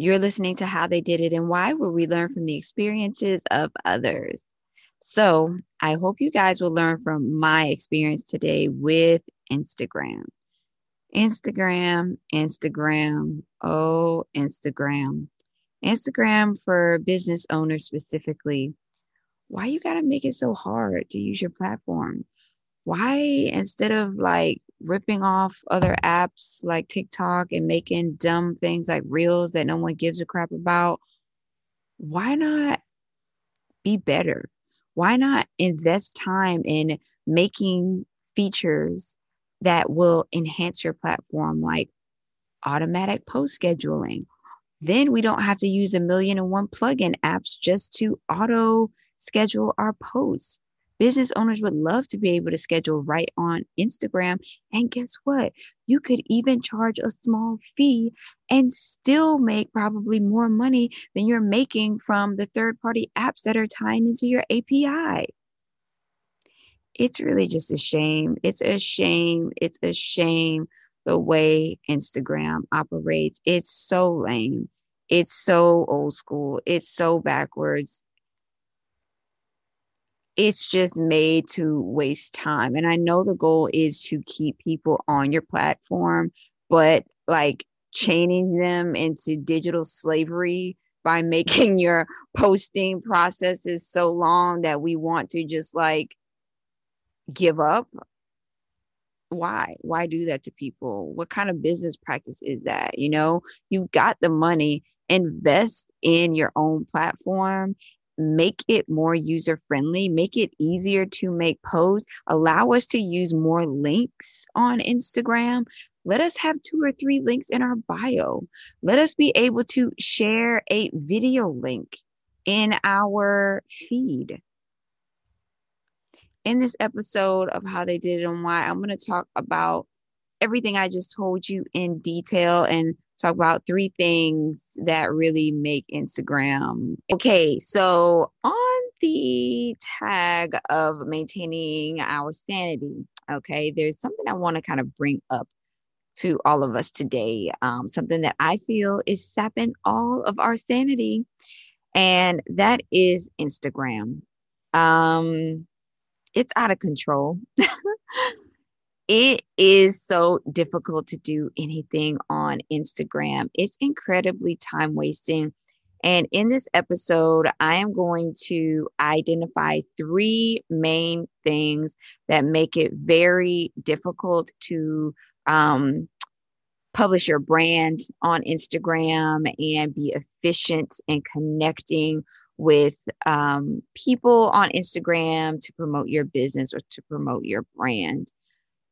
You're listening to How They Did It and Why, where we learn from the experiences of others. So, I hope you guys will learn from my experience today with Instagram. Instagram, Instagram, oh, Instagram. Instagram for business owners specifically. Why you got to make it so hard to use your platform? Why instead of like ripping off other apps like TikTok and making dumb things like reels that no one gives a crap about, why not be better? Why not invest time in making features that will enhance your platform, like automatic post scheduling? Then we don't have to use a million and one plugin apps just to auto schedule our posts. Business owners would love to be able to schedule right on Instagram. And guess what? You could even charge a small fee and still make probably more money than you're making from the third party apps that are tying into your API. It's really just a shame. It's a shame. It's a shame the way Instagram operates. It's so lame. It's so old school. It's so backwards it's just made to waste time. And I know the goal is to keep people on your platform, but like chaining them into digital slavery by making your posting processes so long that we want to just like give up. Why? Why do that to people? What kind of business practice is that? You know, you've got the money, invest in your own platform make it more user friendly, make it easier to make posts, allow us to use more links on Instagram. Let us have two or three links in our bio. Let us be able to share a video link in our feed. In this episode of How They Did It and Why, I'm going to talk about everything I just told you in detail and talk about three things that really make Instagram. Okay, so on the tag of maintaining our sanity, okay, there's something I want to kind of bring up to all of us today. Um, something that I feel is sapping all of our sanity, and that is Instagram. Um, it's out of control. it is so difficult to do anything on Instagram. It's incredibly time wasting. And in this episode, I am going to identify three main things that make it very difficult to um, publish your brand on Instagram and be efficient in connecting with um, people on Instagram to promote your business or to promote your brand.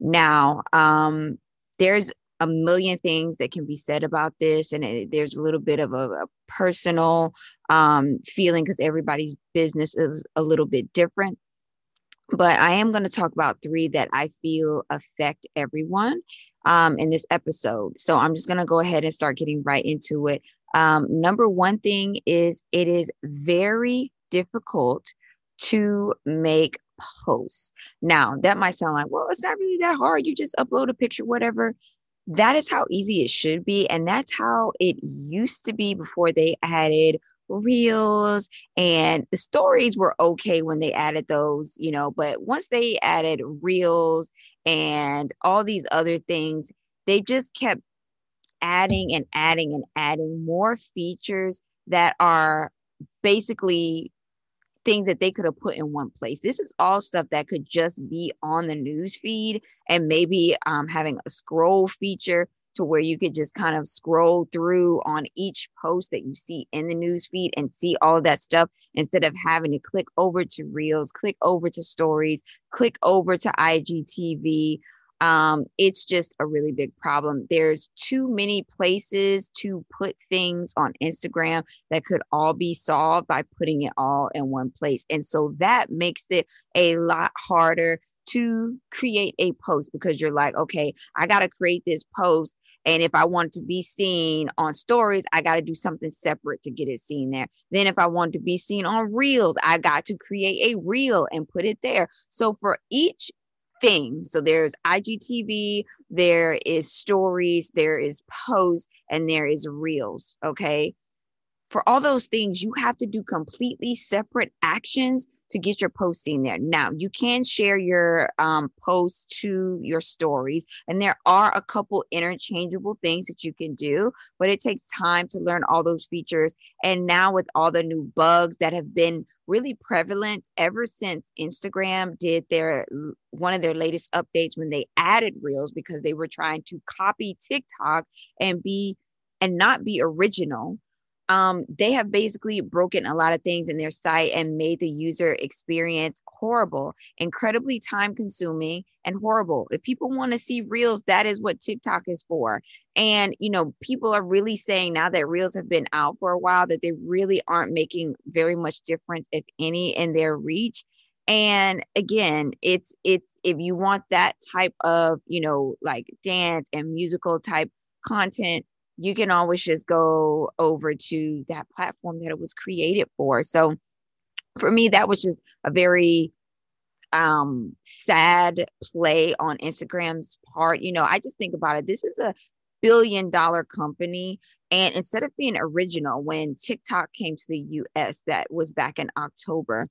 Now, um, there's a million things that can be said about this, and it, there's a little bit of a, a personal um, feeling because everybody's business is a little bit different. But I am going to talk about three that I feel affect everyone um, in this episode. So I'm just going to go ahead and start getting right into it. Um, number one thing is it is very difficult to make posts. Now, that might sound like, well, it's not really that hard. You just upload a picture, whatever. That is how easy it should be. And that's how it used to be before they added reels and the stories were okay when they added those, you know, but once they added reels and all these other things, they just kept adding and adding and adding more features that are basically things that they could have put in one place. This is all stuff that could just be on the news feed and maybe um, having a scroll feature to where you could just kind of scroll through on each post that you see in the news feed and see all of that stuff instead of having to click over to reels, click over to stories, click over to IGTV, um, it's just a really big problem. There's too many places to put things on Instagram that could all be solved by putting it all in one place. And so that makes it a lot harder to create a post because you're like, okay, I got to create this post. And if I want to be seen on stories, I got to do something separate to get it seen there. Then, if I want to be seen on reels, I got to create a reel and put it there. So, for each things. So there's IGTV, there is stories, there is posts, and there is reels. Okay. For all those things, you have to do completely separate actions to get your posting there. Now, you can share your um, posts to your stories, and there are a couple interchangeable things that you can do, but it takes time to learn all those features. And now, with all the new bugs that have been really prevalent ever since Instagram did their one of their latest updates when they added reels because they were trying to copy TikTok and be and not be original um, they have basically broken a lot of things in their site and made the user experience horrible, incredibly time consuming, and horrible. If people want to see reels, that is what TikTok is for. And, you know, people are really saying now that reels have been out for a while that they really aren't making very much difference, if any, in their reach. And again, it's, it's, if you want that type of, you know, like dance and musical type content, you can always just go over to that platform that it was created for. So for me, that was just a very um sad play on Instagram's part. You know, I just think about it. This is a billion dollar company. And instead of being original, when TikTok came to the US, that was back in October,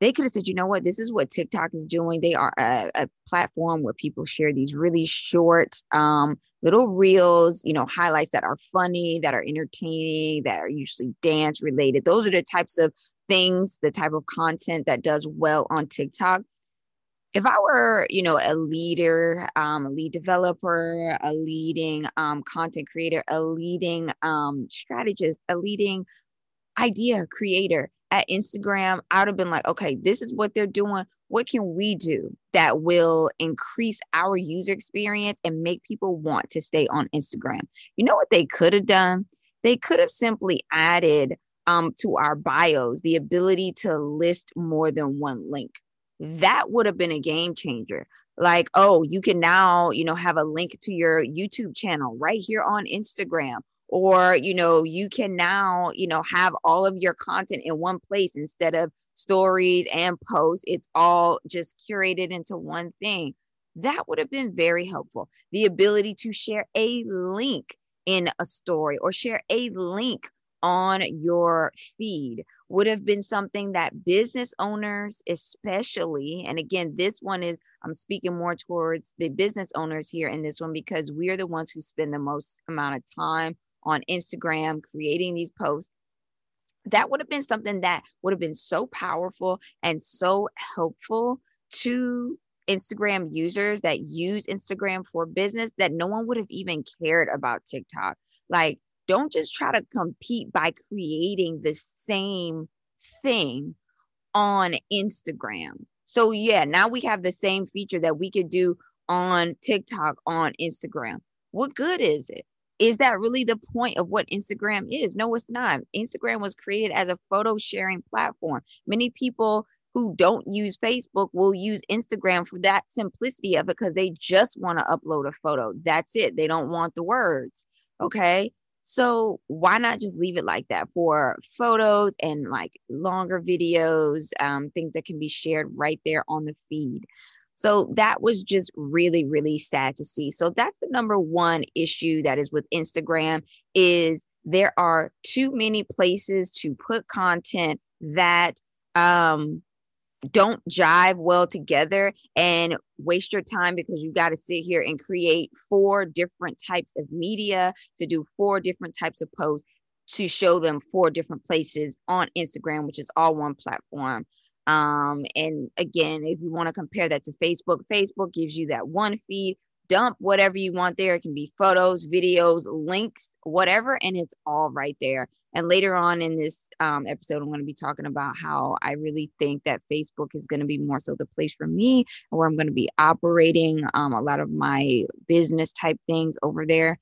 they could have said, you know what, this is what TikTok is doing. They are a, a platform where people share these really short um, little reels, you know, highlights that are funny, that are entertaining, that are usually dance related. Those are the types of things, the type of content that does well on TikTok. If I were, you know, a leader, um, a lead developer, a leading um, content creator, a leading um, strategist, a leading idea creator, at Instagram, I would have been like, okay, this is what they're doing. What can we do that will increase our user experience and make people want to stay on Instagram? You know what they could have done? They could have simply added um, to our bios the ability to list more than one link. That would have been a game changer. Like, oh, you can now, you know, have a link to your YouTube channel right here on Instagram or you know you can now you know have all of your content in one place instead of stories and posts. It's all just curated into one thing. That would have been very helpful. The ability to share a link in a story or share a link on your feed would have been something that business owners especially and again this one is i'm speaking more towards the business owners here in this one because we are the ones who spend the most amount of time on Instagram, creating these posts. That would have been something that would have been so powerful and so helpful to Instagram users that use Instagram for business that no one would have even cared about TikTok. Like, don't just try to compete by creating the same thing on Instagram. So, yeah, now we have the same feature that we could do on TikTok on Instagram. What good is it? Is that really the point of what Instagram is? No, it's not. Instagram was created as a photo sharing platform. Many people who don't use Facebook will use Instagram for that simplicity of it because they just want to upload a photo. That's it. They don't want the words. Okay. So why not just leave it like that for photos and like longer videos, um, things that can be shared right there on the feed? So that was just really, really sad to see. So that's the number one issue that is with Instagram is there are too many places to put content that um don't jive well together and waste your time because you got to sit here and create four different types of media to do four different types of posts to show them four different places on Instagram, which is all one platform. Um, and again, if you want to compare that to Facebook, Facebook gives you that one feed, dump whatever you want there. It can be photos, videos, links, whatever, and it's all right there. And later on in this um, episode, I'm going to be talking about how I really think that Facebook is going to be more so the place for me, where I'm going to be operating um, a lot of my business type things over there.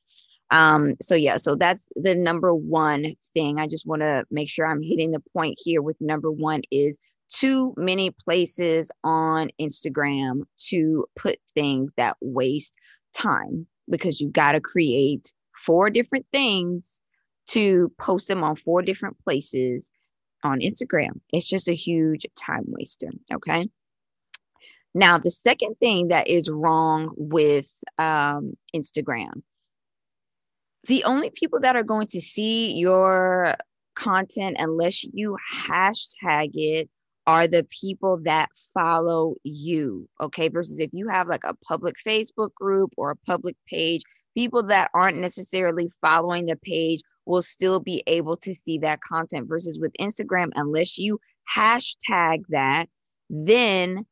Um, so yeah, so that's the number one thing. I just want to make sure I'm hitting the point here with number one is too many places on Instagram to put things that waste time because you got to create four different things to post them on four different places on Instagram. It's just a huge time waster. Okay. Now, the second thing that is wrong with um, Instagram, the only people that are going to see your content unless you hashtag it are the people that follow you. Okay. Versus if you have like a public Facebook group or a public page, people that aren't necessarily following the page will still be able to see that content. Versus with Instagram, unless you hashtag that, then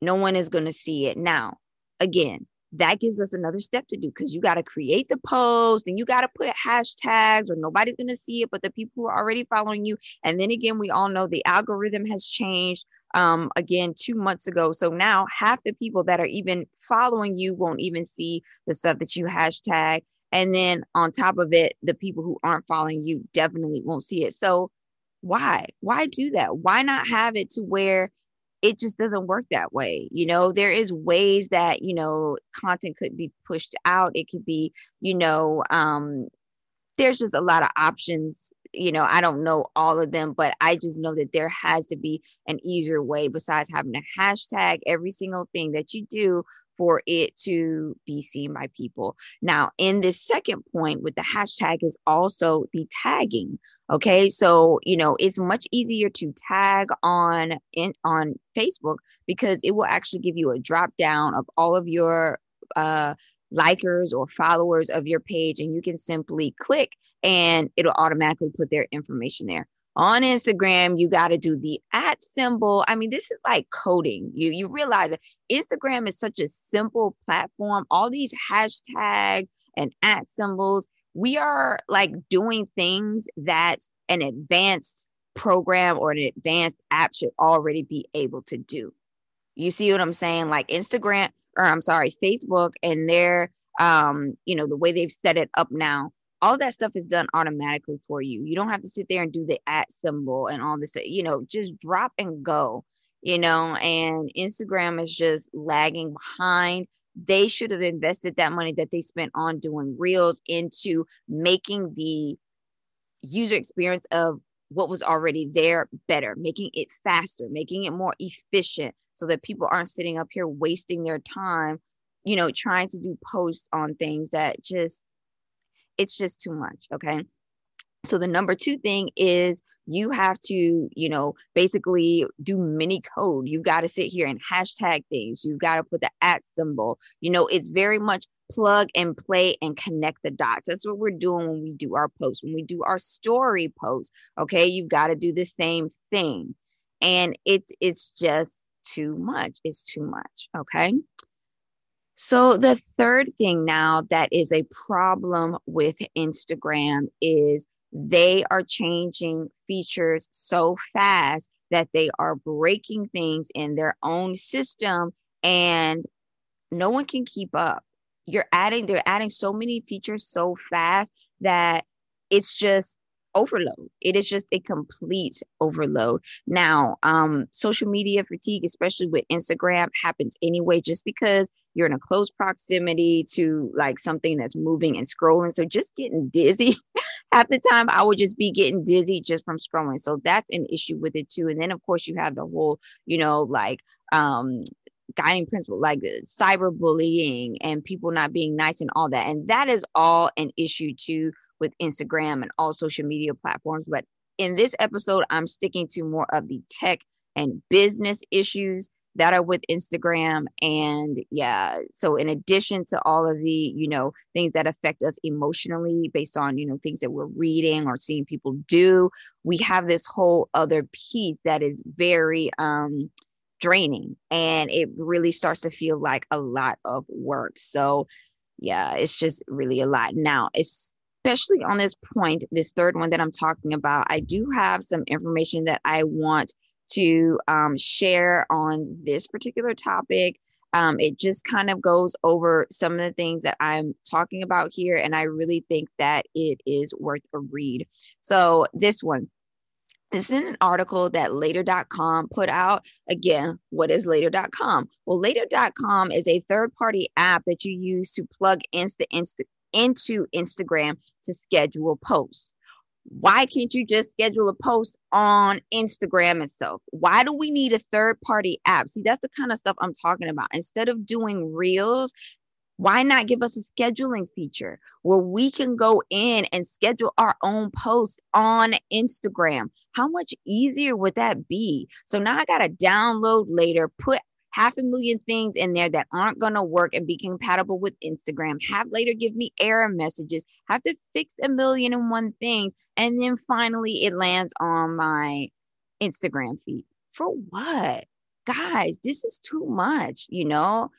no one is going to see it. Now, again, that gives us another step to do because you got to create the post and you got to put hashtags or nobody's going to see it but the people who are already following you. And then again we all know the algorithm has changed um, again two months ago. So now half the people that are even following you won't even see the stuff that you hashtag. And then on top of it the people who aren't following you definitely won't see it. So why? Why do that? Why not have it to where it just doesn't work that way you know? There is ways that you know content could be pushed out it could be you know um there's just a lot of options you know? I don't know all of them but i just know that there has to be an easier way besides having to hashtag every single thing that you do for it to be seen by people. Now, in this second point with the hashtag is also the tagging. Okay, so you know it's much easier to tag on in on Facebook because it will actually give you a drop down of all of your uh likers or followers of your page and you can simply click and it'll automatically put their information there on Instagram, you got to do the at symbol. I mean, this is like coding. You you realize that Instagram is such a simple platform. All these hashtags and at symbols, we are like doing things that an advanced program or an advanced app should already be able to do. You see what I'm saying? Like Instagram, or I'm sorry, Facebook, and their um, you know, the way they've set it up now all that stuff is done automatically for you. You don't have to sit there and do the at symbol and all this, you know, just drop and go, you know, and Instagram is just lagging behind. They should have invested that money that they spent on doing reels into making the user experience of what was already there better, making it faster, making it more efficient so that people aren't sitting up here wasting their time, you know, trying to do posts on things that just it's just too much. Okay. So the number two thing is you have to, you know, basically do mini code. You've got to sit here and hashtag things. You've got to put the at symbol. You know, it's very much plug and play and connect the dots. That's what we're doing when we do our posts, when we do our story posts. Okay. You've got to do the same thing. And it's it's just too much. It's too much. Okay. So, the third thing now that is a problem with Instagram is they are changing features so fast that they are breaking things in their own system and no one can keep up. You're adding, they're adding so many features so fast that it's just overload. It is just a complete overload. Now, um, social media fatigue, especially with Instagram, happens anyway, just because you're in a close proximity to like something that's moving and scrolling. So just getting dizzy. Half the time, I would just be getting dizzy just from scrolling. So that's an issue with it too. And then, of course, you have the whole, you know, like um guiding principle like cyberbullying and people not being nice and all that and that is all an issue too with Instagram and all social media platforms. But in this episode, I'm sticking to more of the tech and business issues that are with Instagram. And yeah, so in addition to all of the, you know, things that affect us emotionally based on, you know, things that we're reading or seeing people do, we have this whole other piece that is very um draining and it really starts to feel like a lot of work. So yeah, it's just really a lot. Now, it's especially on this point, this third one that I'm talking about, I do have some information that I want to um, share on this particular topic. Um, it just kind of goes over some of the things that I'm talking about here, and I really think that it is worth a read. So, this one, this is an article that later.com put out. Again, what is later.com? Well, later.com is a third party app that you use to plug Insta, Insta into Instagram to schedule posts. Why can't you just schedule a post on Instagram itself? Why do we need a third party app? See, that's the kind of stuff I'm talking about. Instead of doing reels, why not give us a scheduling feature where we can go in and schedule our own post on Instagram? How much easier would that be? So now I got to download later, put half a million things in there that aren't going to work and be compatible with Instagram. Have later give me error messages. Have to fix a million and one things. And then finally it lands on my Instagram feed. For what? Guys, this is too much, you know?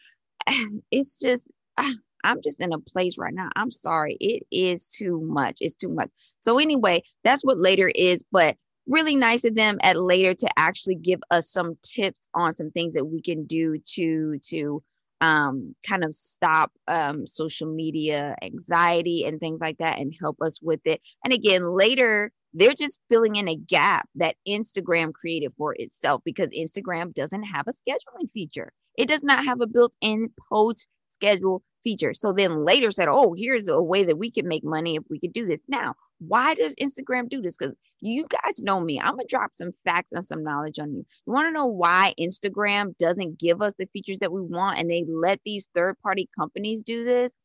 It's just, I'm just in a place right now. I'm sorry. It is too much. It's too much. So, anyway, that's what later is. But really nice of them at later to actually give us some tips on some things that we can do to to um, kind of stop um, social media anxiety and things like that and help us with it. And again, later they're just filling in a gap that Instagram created for itself because Instagram doesn't have a scheduling feature. It does not have a built-in post schedule feature. So then later said, "Oh, here's a way that we can make money if we could do this." Now, why does Instagram do this? Because you guys know me. I'm gonna drop some facts and some knowledge on you. You want to know why Instagram doesn't give us the features that we want and they let these third party companies do this?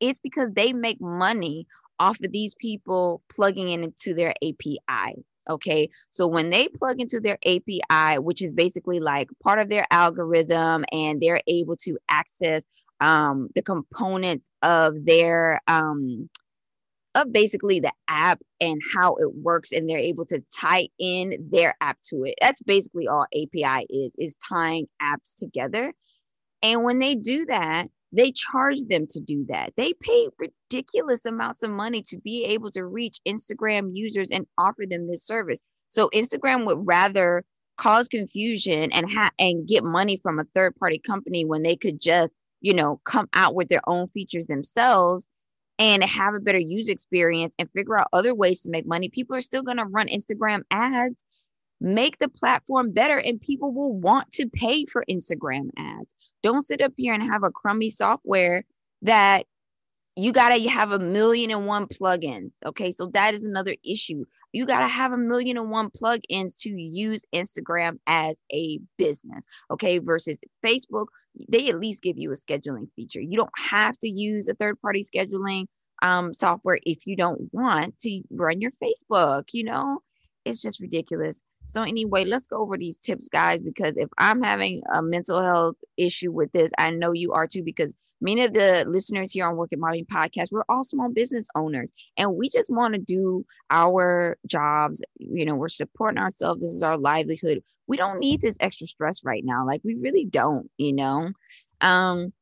It's because they make money off of these people plugging in into their API. Okay. So when they plug into their API, which is basically like part of their algorithm, and they're able to access um, the components of their um, of basically the app and how it works and they're able to tie in their app to it. That's basically all api is is tying apps together. And when they do that they charge them to do that. They pay ridiculous amounts of money to be able to reach instagram users and offer them this service. So instagram would rather cause confusion and ha- and get money from a third party company when they could just you know come out with their own features themselves and have a better user experience and figure out other ways to make money, people are still going to run Instagram ads. Make the platform better, and people will want to pay for Instagram ads. Don't sit up here and have a crummy software that you got to have a million and one plugins. Okay. So that is another issue. You got to have a million and one plugins to use Instagram as a business. Okay. Versus Facebook, they at least give you a scheduling feature. You don't have to use a third party scheduling um, software if you don't want to run your Facebook. You know, it's just ridiculous. So, anyway, let's go over these tips, guys, because if I'm having a mental health issue with this, I know you are too, because many of the listeners here on Work It Mommy podcast, we're all small business owners and we just want to do our jobs. You know, we're supporting ourselves. This is our livelihood. We don't need this extra stress right now. Like, we really don't, you know? Um,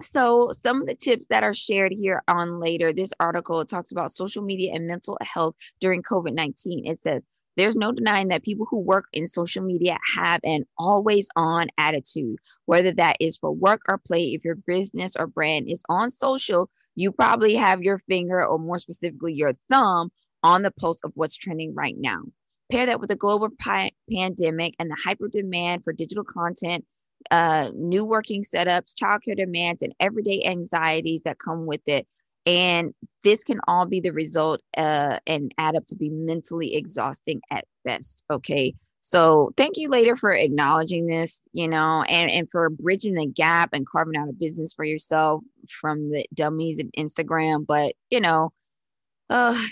so, some of the tips that are shared here on later, this article talks about social media and mental health during COVID 19. It says, there's no denying that people who work in social media have an always on attitude, whether that is for work or play. If your business or brand is on social, you probably have your finger, or more specifically, your thumb, on the pulse of what's trending right now. Pair that with the global pi- pandemic and the hyper demand for digital content, uh, new working setups, childcare demands, and everyday anxieties that come with it. And this can all be the result uh, and add up to be mentally exhausting at best. Okay. So thank you later for acknowledging this, you know, and, and for bridging the gap and carving out a business for yourself from the dummies and Instagram. But, you know, uh,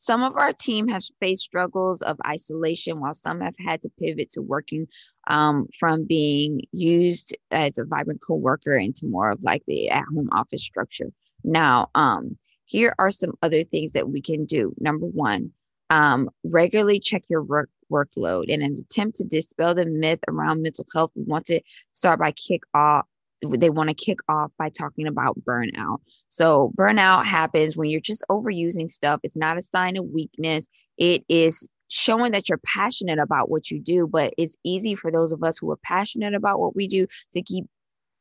some of our team have faced struggles of isolation, while some have had to pivot to working um, from being used as a vibrant co-worker into more of like the at-home office structure. Now, um, here are some other things that we can do. Number one, um, regularly check your work workload. In an attempt to dispel the myth around mental health, we want to start by kick off. They want to kick off by talking about burnout. So, burnout happens when you're just overusing stuff. It's not a sign of weakness. It is showing that you're passionate about what you do, but it's easy for those of us who are passionate about what we do to keep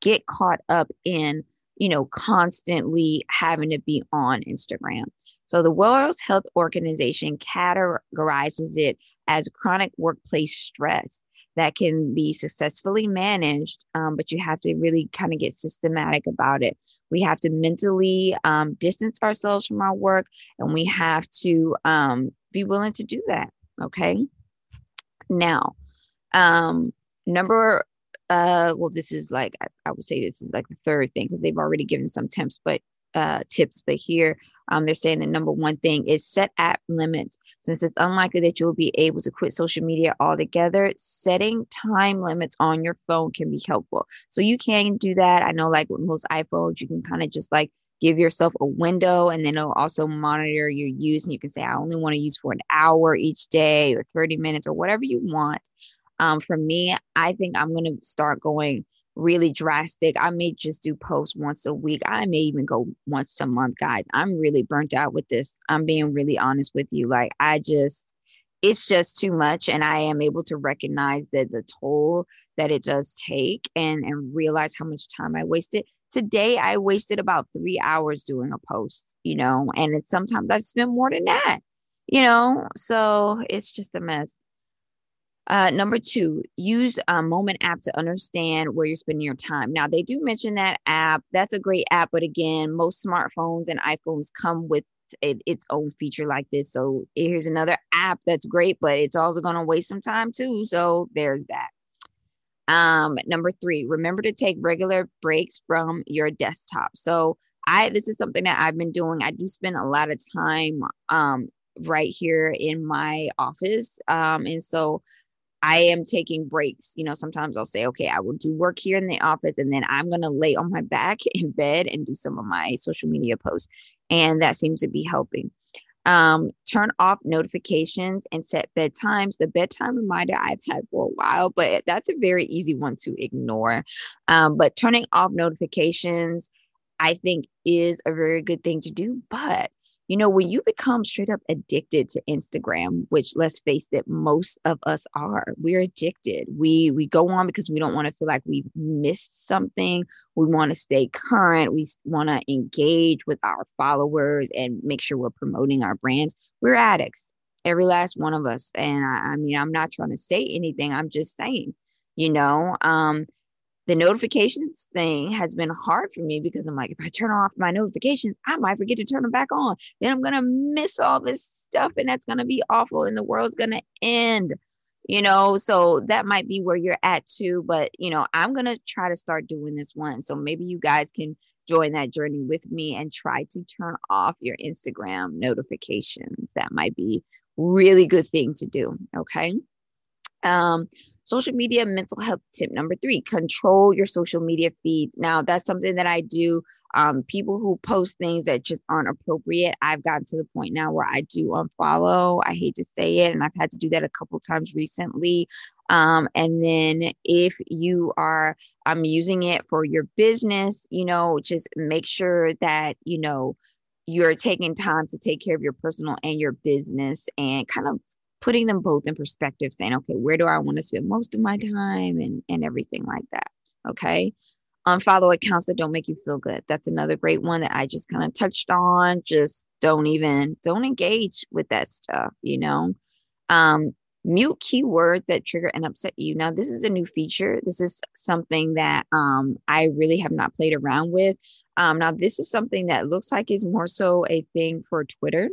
get caught up in you know, constantly having to be on Instagram. So the World Health Organization categorizes it as chronic workplace stress that can be successfully managed, um, but you have to really kind of get systematic about it. We have to mentally um, distance ourselves from our work, and we have to um, be willing to do that. Okay. Now, um, number uh well this is like I, I would say this is like the third thing because they've already given some tips but uh tips but here um they're saying the number one thing is set app limits. Since it's unlikely that you'll be able to quit social media altogether setting time limits on your phone can be helpful. So you can do that. I know like with most iphones you can kind of just like give yourself a window and then it'll also monitor your use and you can say i only want to use for an hour each day or 30 minutes or whatever you want. Um, for me, I think I'm going to start going really drastic. I may just do posts once a week. I may even go once a month, guys. I'm really burnt out with this. I'm being really honest with you. Like, I just, it's just too much. And I am able to recognize that the toll that it does take and, and realize how much time I wasted. Today, I wasted about three hours doing a post, you know, and it's sometimes I've spent more than that, you know, so it's just a mess. Uh, number two, use a Moment app to understand where you're spending your time. Now, they do mention that app. That's a great app, but again, most smartphones and iPhones come with it, its own feature like this. So here's another app that's great, but it's also going to waste some time too. So there's that. Um, number three, remember to take regular breaks from your desktop. So I this is something that I've been doing. I do spend a lot of time um, right here in my office, um, and so I am taking breaks. You know, sometimes I'll say, okay, I will do work here in the office and then I'm going to lay on my back in bed and do some of my social media posts. And that seems to be helping. Um, turn off notifications and set bedtimes. The bedtime reminder I've had for a while, but that's a very easy one to ignore. Um, but turning off notifications, I think, is a very good thing to do. But you know, when you become straight up addicted to Instagram, which let's face it, most of us are, we're addicted. We we go on because we don't want to feel like we've missed something. We want to stay current. We want to engage with our followers and make sure we're promoting our brands. We're addicts, every last one of us. And I, I mean, I'm not trying to say anything. I'm just saying, you know, um, the notifications thing has been hard for me because I'm like, if I turn off my notifications, I might forget to turn them back on. Then I'm going to miss all this stuff and that's going to be awful and the world's going to end, you know? So that might be where you're at too. But, you know, I'm going to try to start doing this one. So maybe you guys can join that journey with me and try to turn off your Instagram notifications. That might be really good thing to do. Okay. Um, social media mental health tip number three control your social media feeds. Now that's something that i do. Um, people who post things that just aren't appropriate i've gotten to the point now where i do unfollow. I hate to say it and i've had to do that a couple times recently. Um, and then if you are um, using it for your business you know just make sure that you know you're taking time to take care of your personal and your business and kind of putting them both in perspective, saying, okay, where do I want to spend most of my time and, and everything like that. Okay. Unfollow accounts that don't make you feel good. That's another great one that I just kind of touched on. Just don't even, don't engage with that stuff, you know. Um, mute keywords that trigger and upset you. Now, this is a new feature. This is something that um, I really have not played around with. Um, now, this is something that looks like is more so a thing for Twitter.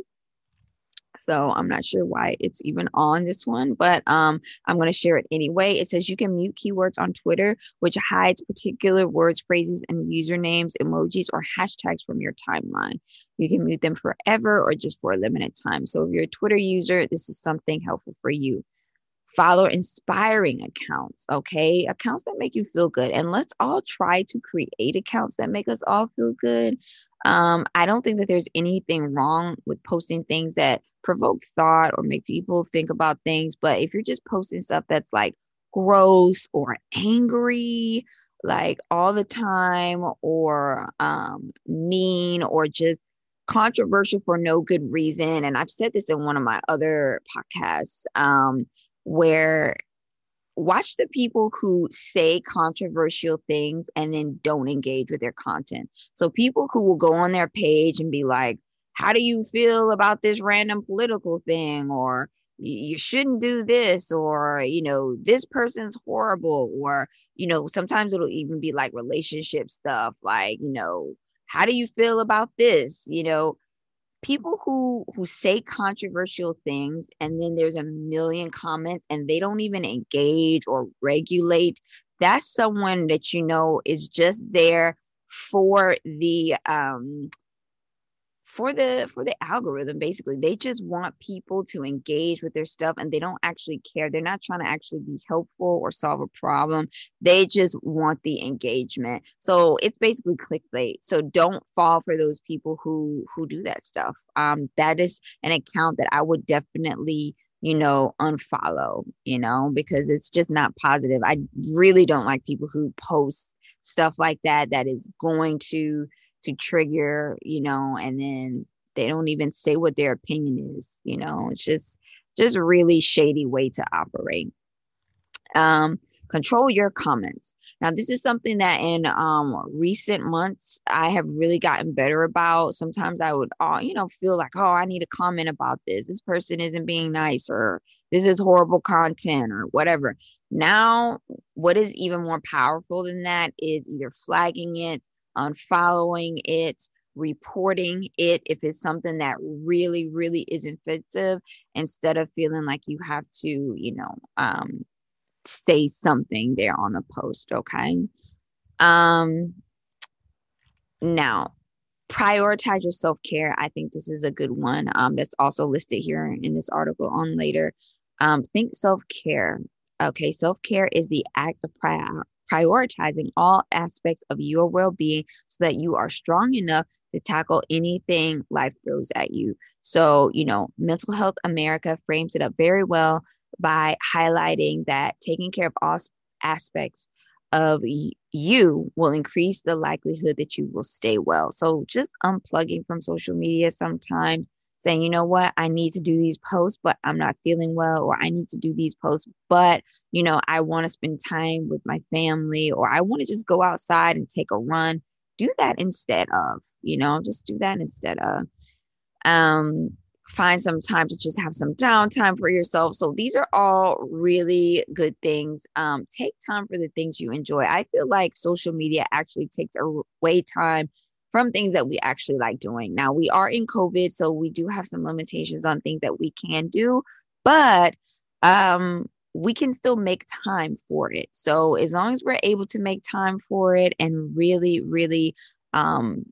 So I'm not sure why it's even on this one, but um, I'm going to share it anyway. It says you can mute keywords on Twitter, which hides particular words, phrases, and usernames, emojis, or hashtags from your timeline. You can mute them forever or just for a limited time. So if you're a Twitter user, this is something helpful for you. Follow inspiring accounts, okay? Accounts that make you feel good. And let's all try to create accounts that make us all feel good. Um, I don't think that there's anything wrong with posting things that provoke thought or make people think about things. But if you're just posting stuff that's like gross or angry, like all the time, or um, mean, or just controversial for no good reason, and I've said this in one of my other podcasts, um, where watch the people who say controversial things and then don't engage with their content. So people who will go on their page and be like, how do you feel about this random political thing or you shouldn't do this or you know this person's horrible or you know sometimes it'll even be like relationship stuff like you know how do you feel about this you know people who who say controversial things and then there's a million comments and they don't even engage or regulate that's someone that you know is just there for the um for the for the algorithm basically they just want people to engage with their stuff and they don't actually care. They're not trying to actually be helpful or solve a problem. They just want the engagement. So it's basically clickbait. So don't fall for those people who who do that stuff. Um that is an account that i would definitely you know unfollow you know because it's just not positive. I really don't like people who post stuff like that that is going to to trigger, you know, and then they don't even say what their opinion is, you know, it's just just a really shady way to operate. Um, control your comments. Now, this is something that in um, recent months I have really gotten better about. Sometimes I would, uh, you know, feel like, oh, I need to comment about this. This person isn't being nice, or this is horrible content, or whatever. Now, what is even more powerful than that is either flagging it, unfollowing it, reporting it if it's something that really, really is offensive, instead of feeling like you have to, you know, um, say something there on the post. Okay. Um, now, prioritize your self care. I think this is a good one. Um, that's also listed here in this article on later. Um, think self care. Okay, self care is the act of prior- prioritizing all aspects of your well being so that you are strong enough to tackle anything life throws at you. So, you know, Mental Health America frames it up very well by highlighting that taking care of all aspects of you will increase the likelihood that you will stay well. So, just unplugging from social media sometimes saying, you know what, I need to do these posts, but I'm not feeling well, or I need to do these posts, but, you know, I want to spend time with my family, or I want to just go outside and take a run. Do that instead of, you know, just do that instead of. Um, find some time to just have some downtime for yourself. So these are all really good things. Um, take time for the things you enjoy. I feel like social media actually takes away time from things that we actually like doing. Now, we are in COVID, so we do have some limitations on things that we can do, but um, we can still make time for it. So, as long as we're able to make time for it and really, really um,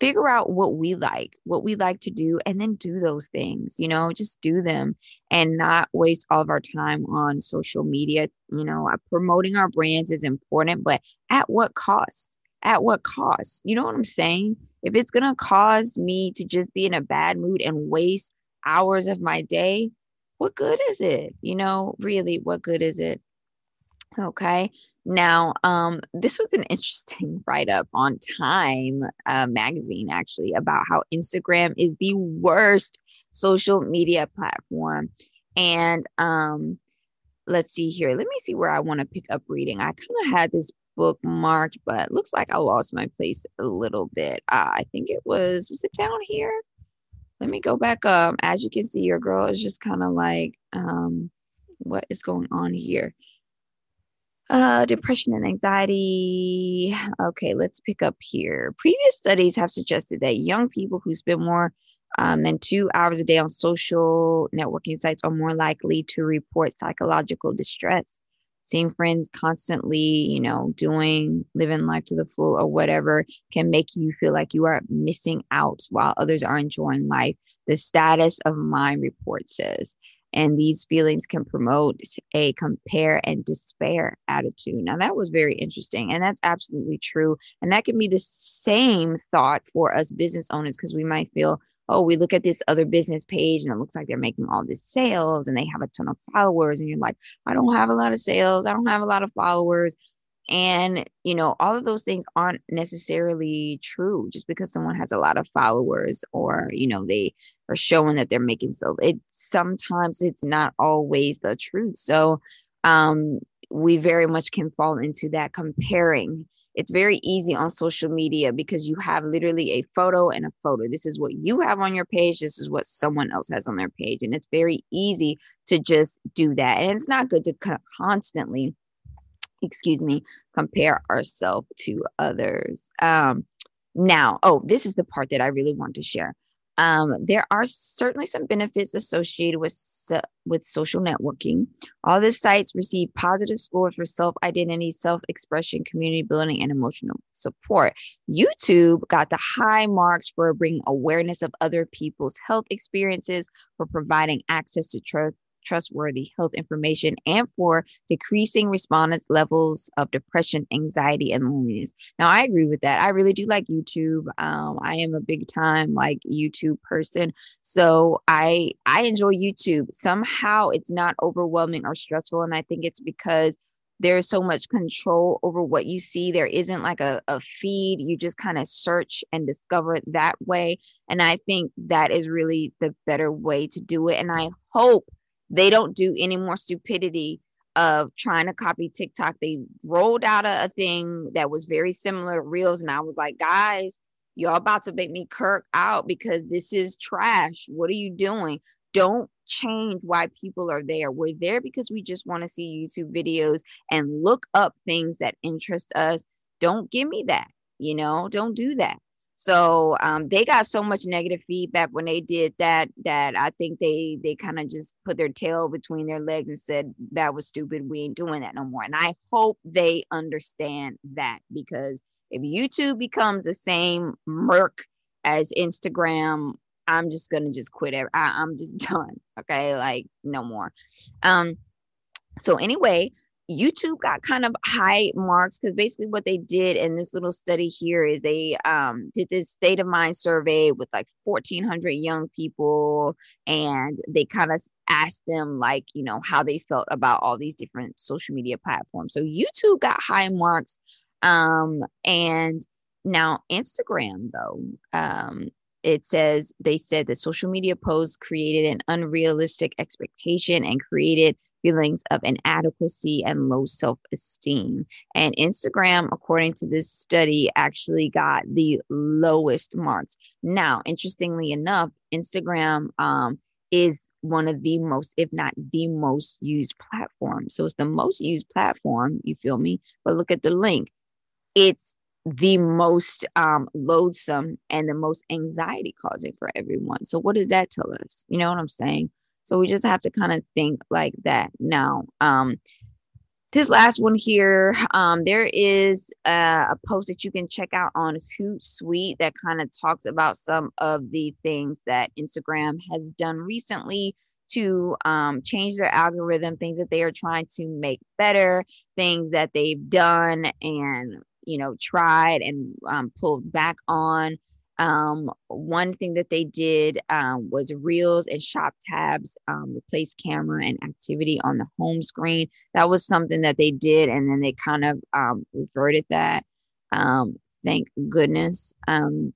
figure out what we like, what we like to do, and then do those things, you know, just do them and not waste all of our time on social media. You know, uh, promoting our brands is important, but at what cost? At what cost? You know what I'm saying? If it's going to cause me to just be in a bad mood and waste hours of my day, what good is it? You know, really, what good is it? Okay. Now, um, this was an interesting write up on Time uh, magazine, actually, about how Instagram is the worst social media platform. And um, let's see here. Let me see where I want to pick up reading. I kind of had this bookmarked, but looks like I lost my place a little bit. Uh, I think it was, was it down here? Let me go back up. As you can see, your girl is just kind of like, um, what is going on here? Uh, depression and anxiety. Okay, let's pick up here. Previous studies have suggested that young people who spend more um, than two hours a day on social networking sites are more likely to report psychological distress seeing friends constantly, you know, doing living life to the full or whatever can make you feel like you are missing out while others are enjoying life. The status of mind report says. And these feelings can promote a compare and despair attitude. Now, that was very interesting. And that's absolutely true. And that can be the same thought for us business owners because we might feel, oh, we look at this other business page and it looks like they're making all this sales and they have a ton of followers. And you're like, I don't have a lot of sales. I don't have a lot of followers. And, you know, all of those things aren't necessarily true just because someone has a lot of followers or, you know, they are showing that they're making sales. It sometimes it's not always the truth. So, um, we very much can fall into that comparing it's very easy on social media because you have literally a photo and a photo. This is what you have on your page. This is what someone else has on their page. And it's very easy to just do that. And it's not good to constantly, excuse me, compare ourselves to others. Um, now, oh, this is the part that I really want to share. Um, there are certainly some benefits associated with with social networking. All the sites receive positive scores for self identity, self expression, community building, and emotional support. YouTube got the high marks for bringing awareness of other people's health experiences, for providing access to trust trustworthy health information and for decreasing respondents' levels of depression, anxiety, and loneliness. Now, I agree with that. I really do like YouTube. Um, I am a big time like YouTube person, so I I enjoy YouTube. Somehow, it's not overwhelming or stressful, and I think it's because there's so much control over what you see. There isn't like a, a feed. You just kind of search and discover it that way. And I think that is really the better way to do it. And I hope they don't do any more stupidity of trying to copy TikTok. They rolled out a, a thing that was very similar to Reels, and I was like, guys, y'all about to make me kirk out because this is trash. What are you doing? Don't change why people are there. We're there because we just want to see YouTube videos and look up things that interest us. Don't give me that. You know, don't do that. So um, they got so much negative feedback when they did that that I think they they kind of just put their tail between their legs and said that was stupid. We ain't doing that no more. And I hope they understand that because if YouTube becomes the same murk as Instagram, I'm just gonna just quit it. I, I'm just done. Okay, like no more. Um. So anyway, YouTube got kind of high marks because basically what they did in this little study here is they um, did this state of mind survey with like 1,400 young people, and they kind of asked them like you know how they felt about all these different social media platforms. So YouTube got high marks, um, and now Instagram though um, it says they said that social media posts created an unrealistic expectation and created feelings of inadequacy and low self esteem. And Instagram, according to this study, actually got the lowest marks. Now, interestingly enough, Instagram um, is one of the most, if not the most used platform. So it's the most used platform, you feel me? But look at the link. It's the most um, loathsome and the most anxiety causing for everyone. So, what does that tell us? You know what I'm saying? So, we just have to kind of think like that. Now, um, this last one here, um, there is a, a, post that you can check out on Hootsuite that kind of talks about some of the things that Instagram has done recently to um, change their algorithm, things that they are trying to make better, things that they've done, and you know, tried and um, pulled back on. Um, one thing that they did um, was reels and shop tabs um, replace camera and activity on the home screen. That was something that they did, and then they kind of um, reverted that. Um, thank goodness. Um,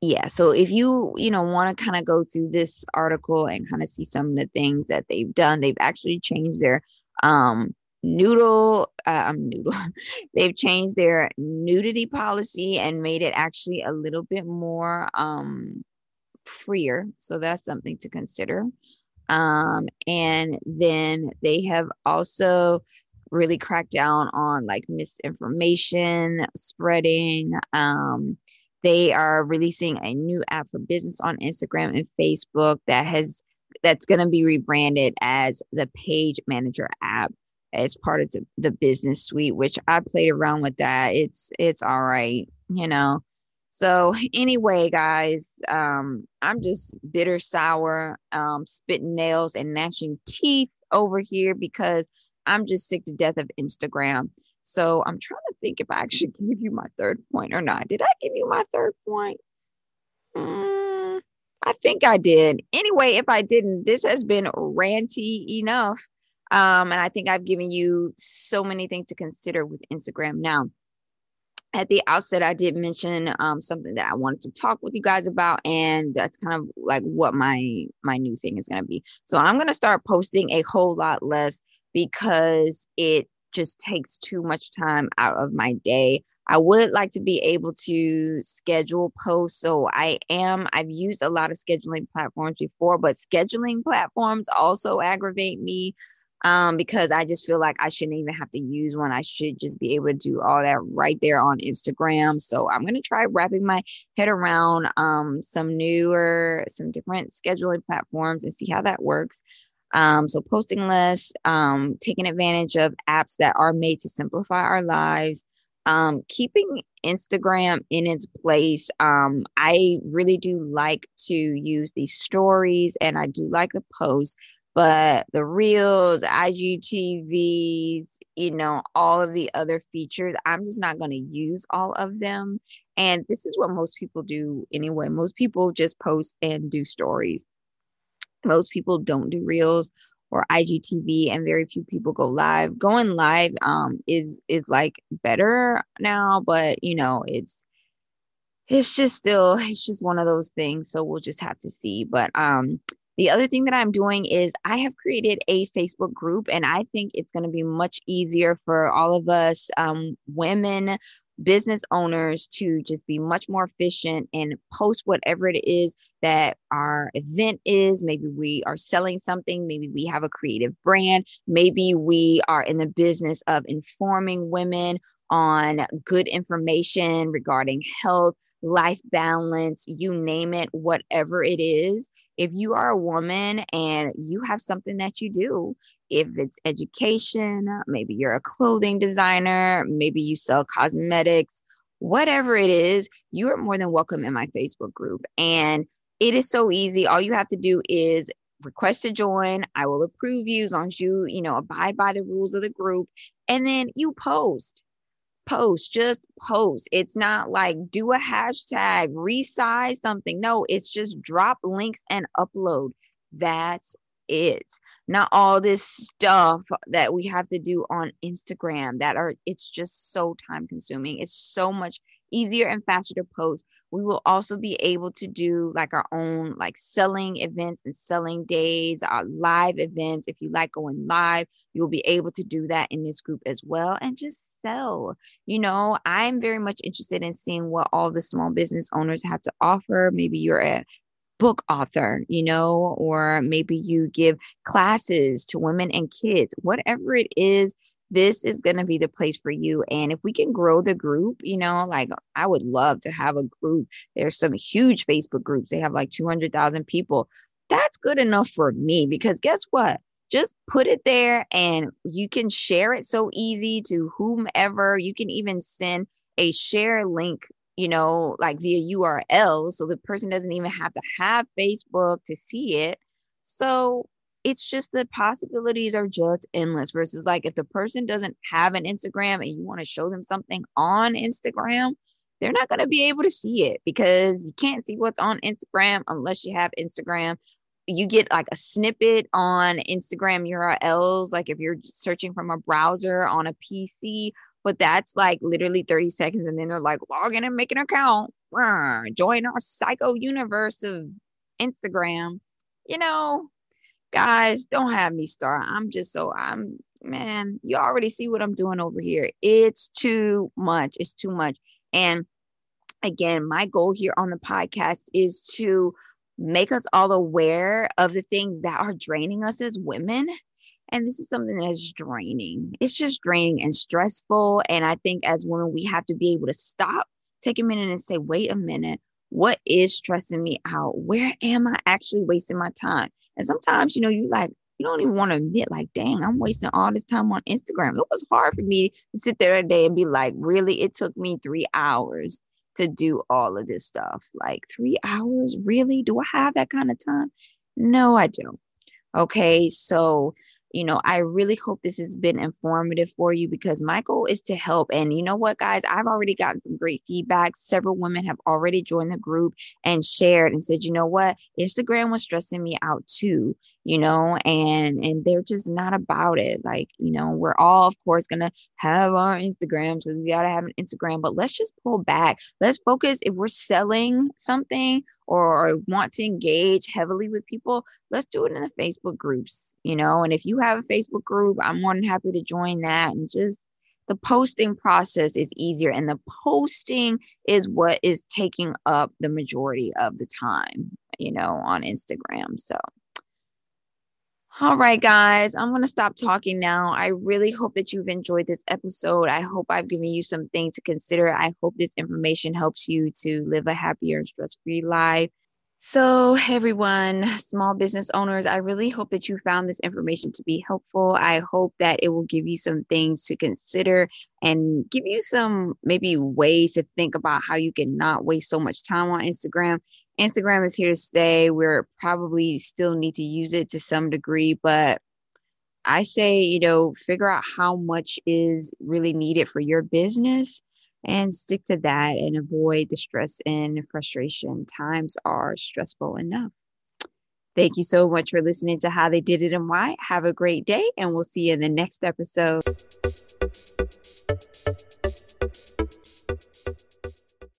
yeah, so if you you know want to kind of go through this article and kind of see some of the things that they've done, they've actually changed their um noodle um noodle. They've changed their nudity policy and made it actually a little bit more um freer. So that's something to consider. Um and then they have also really cracked down on like misinformation spreading. Um they are releasing a new app for business on Instagram and Facebook that has that's going to be rebranded as the Page Manager app as part of the, the business suite, which I played around with that. It's it's all right, you know. So anyway, guys, um, I'm just bitter sour, um, spitting nails and gnashing teeth over here because I'm just sick to death of Instagram. So I'm trying to think if I actually gave you my third point or not. Did I give you my third point? Mm, I think I did. Anyway, if I didn't, this has been ranty enough. Um, and I think I've given you so many things to consider with Instagram now. At the outset, I did mention um, something that I wanted to talk with you guys about, and that's kind of like what my my new thing is going to be. So I'm going to start posting a whole lot less because it just takes too much time out of my day. I would like to be able to schedule posts. So I am, I've used a lot of scheduling platforms before, but scheduling platforms also aggravate me um, because I just feel like I shouldn't even have to use one. I should just be able to do all that right there on Instagram. So I'm going to try wrapping my head around um, some newer, some different scheduling platforms and see how that works. Um, so posting less, um, taking advantage of apps that are made to simplify our lives, um, keeping Instagram in its place. Um, I really do like to use these stories and I do like the posts, but the reels, IGTVs, you know, all of the other features, I'm just not going to use all of them. And this is what most people do anyway. Most people just post and do stories. Most people don't do reels or IGTV and very few people go live. Going live um is is like better now, but you know, it's it's just still it's just one of those things, so we'll just have to see. But um the other thing that I'm doing is I have created a Facebook group, and I think it's going to be much easier for all of us um, women business owners to just be much more efficient and post whatever it is that our event is. Maybe we are selling something, maybe we have a creative brand, maybe we are in the business of informing women on good information regarding health, life balance, you name it, whatever it is. If you are a woman and you have something that you do if it's education, maybe you're a clothing designer, maybe you sell cosmetics, whatever it is, you are more than welcome in my Facebook group. And it is so easy. All you have to do is request to join. I will approve you as long as you, you know, abide by the rules of the group. And then you post. Post, just post. It's not like do a hashtag, resize something. No, it's just drop links and upload. That's it not all this stuff that we have to do on instagram that are it's just so time consuming it's so much easier and faster to post. We will also be able to do like our own like selling events and selling days our live events. If you like going live you'll be able to do that in this group as well and just sell. You know i'm very much interested in seeing what all the small business owners have to offer. Maybe you're a book author, you know, or maybe you give classes to women and kids, whatever it is, this is going to be the place for you. And if we can grow the group, you know, like I would love to have a group. There's some huge Facebook groups, they have like 200,000 people. That's good enough for me because guess what? Just put it there and you can share it so easy to whomever. You can even send a share link you know, like via URL. So the person doesn't even have to have Facebook to see it. So it's just the possibilities are just endless versus like if the person doesn't have an Instagram and you want to show them something on Instagram, they're not going to be able to see it because you can't see what's on Instagram unless you have Instagram. You get like a snippet on Instagram URLs, like if you're searching from a browser on a PC but that's like literally 30 seconds and then they're like log in and make an account join our psycho universe of instagram you know guys don't have me start. I'm just so i'm man you already see what i'm doing over here. It's too much. It's too much. And again my goal here on the podcast is to make us all aware of the things that are draining us as women. And this is something that's draining. It's just draining and stressful. And I think as women, we have to be able to stop, take a minute and say, wait a minute, what is stressing me out? Where am I actually wasting my time? And sometimes, you know, you like, you don't even want to admit, like, dang, I'm wasting all this time on Instagram. It was hard for me to sit there a day and be like, really, it took me three hours to do all of this stuff. Like, three hours? Really? Do I have that kind of time? No, I don't. Okay. So, you know, I really hope this has been informative for you because my goal is to help. And you know what, guys, I've already gotten some great feedback. Several women have already joined the group and shared and said, you know what, Instagram was stressing me out too you know and and they're just not about it like you know we're all of course gonna have our instagrams because we gotta have an instagram but let's just pull back. Let's focus if we're selling something or, or want to engage heavily with people let's do it in the facebook groups you know and if you have a facebook group i'm more than happy to join that and just the posting process is easier and the posting is what is taking up the majority of the time you know on instagram so All right, guys, I'm going to stop talking now. I really hope that you've enjoyed this episode. I hope I've given you some things to consider. I hope this information helps you to live a happier and stress free life. So, everyone, small business owners, I really hope that you found this information to be helpful. I hope that it will give you some things to consider and give you some maybe ways to think about how you can not waste so much time on Instagram. Instagram is here to stay. We're probably still need to use it to some degree, but I say, you know, figure out how much is really needed for your business and stick to that and avoid the stress and frustration. Times are stressful enough. Thank you so much for listening to How They Did It and Why. Have a great day, and we'll see you in the next episode.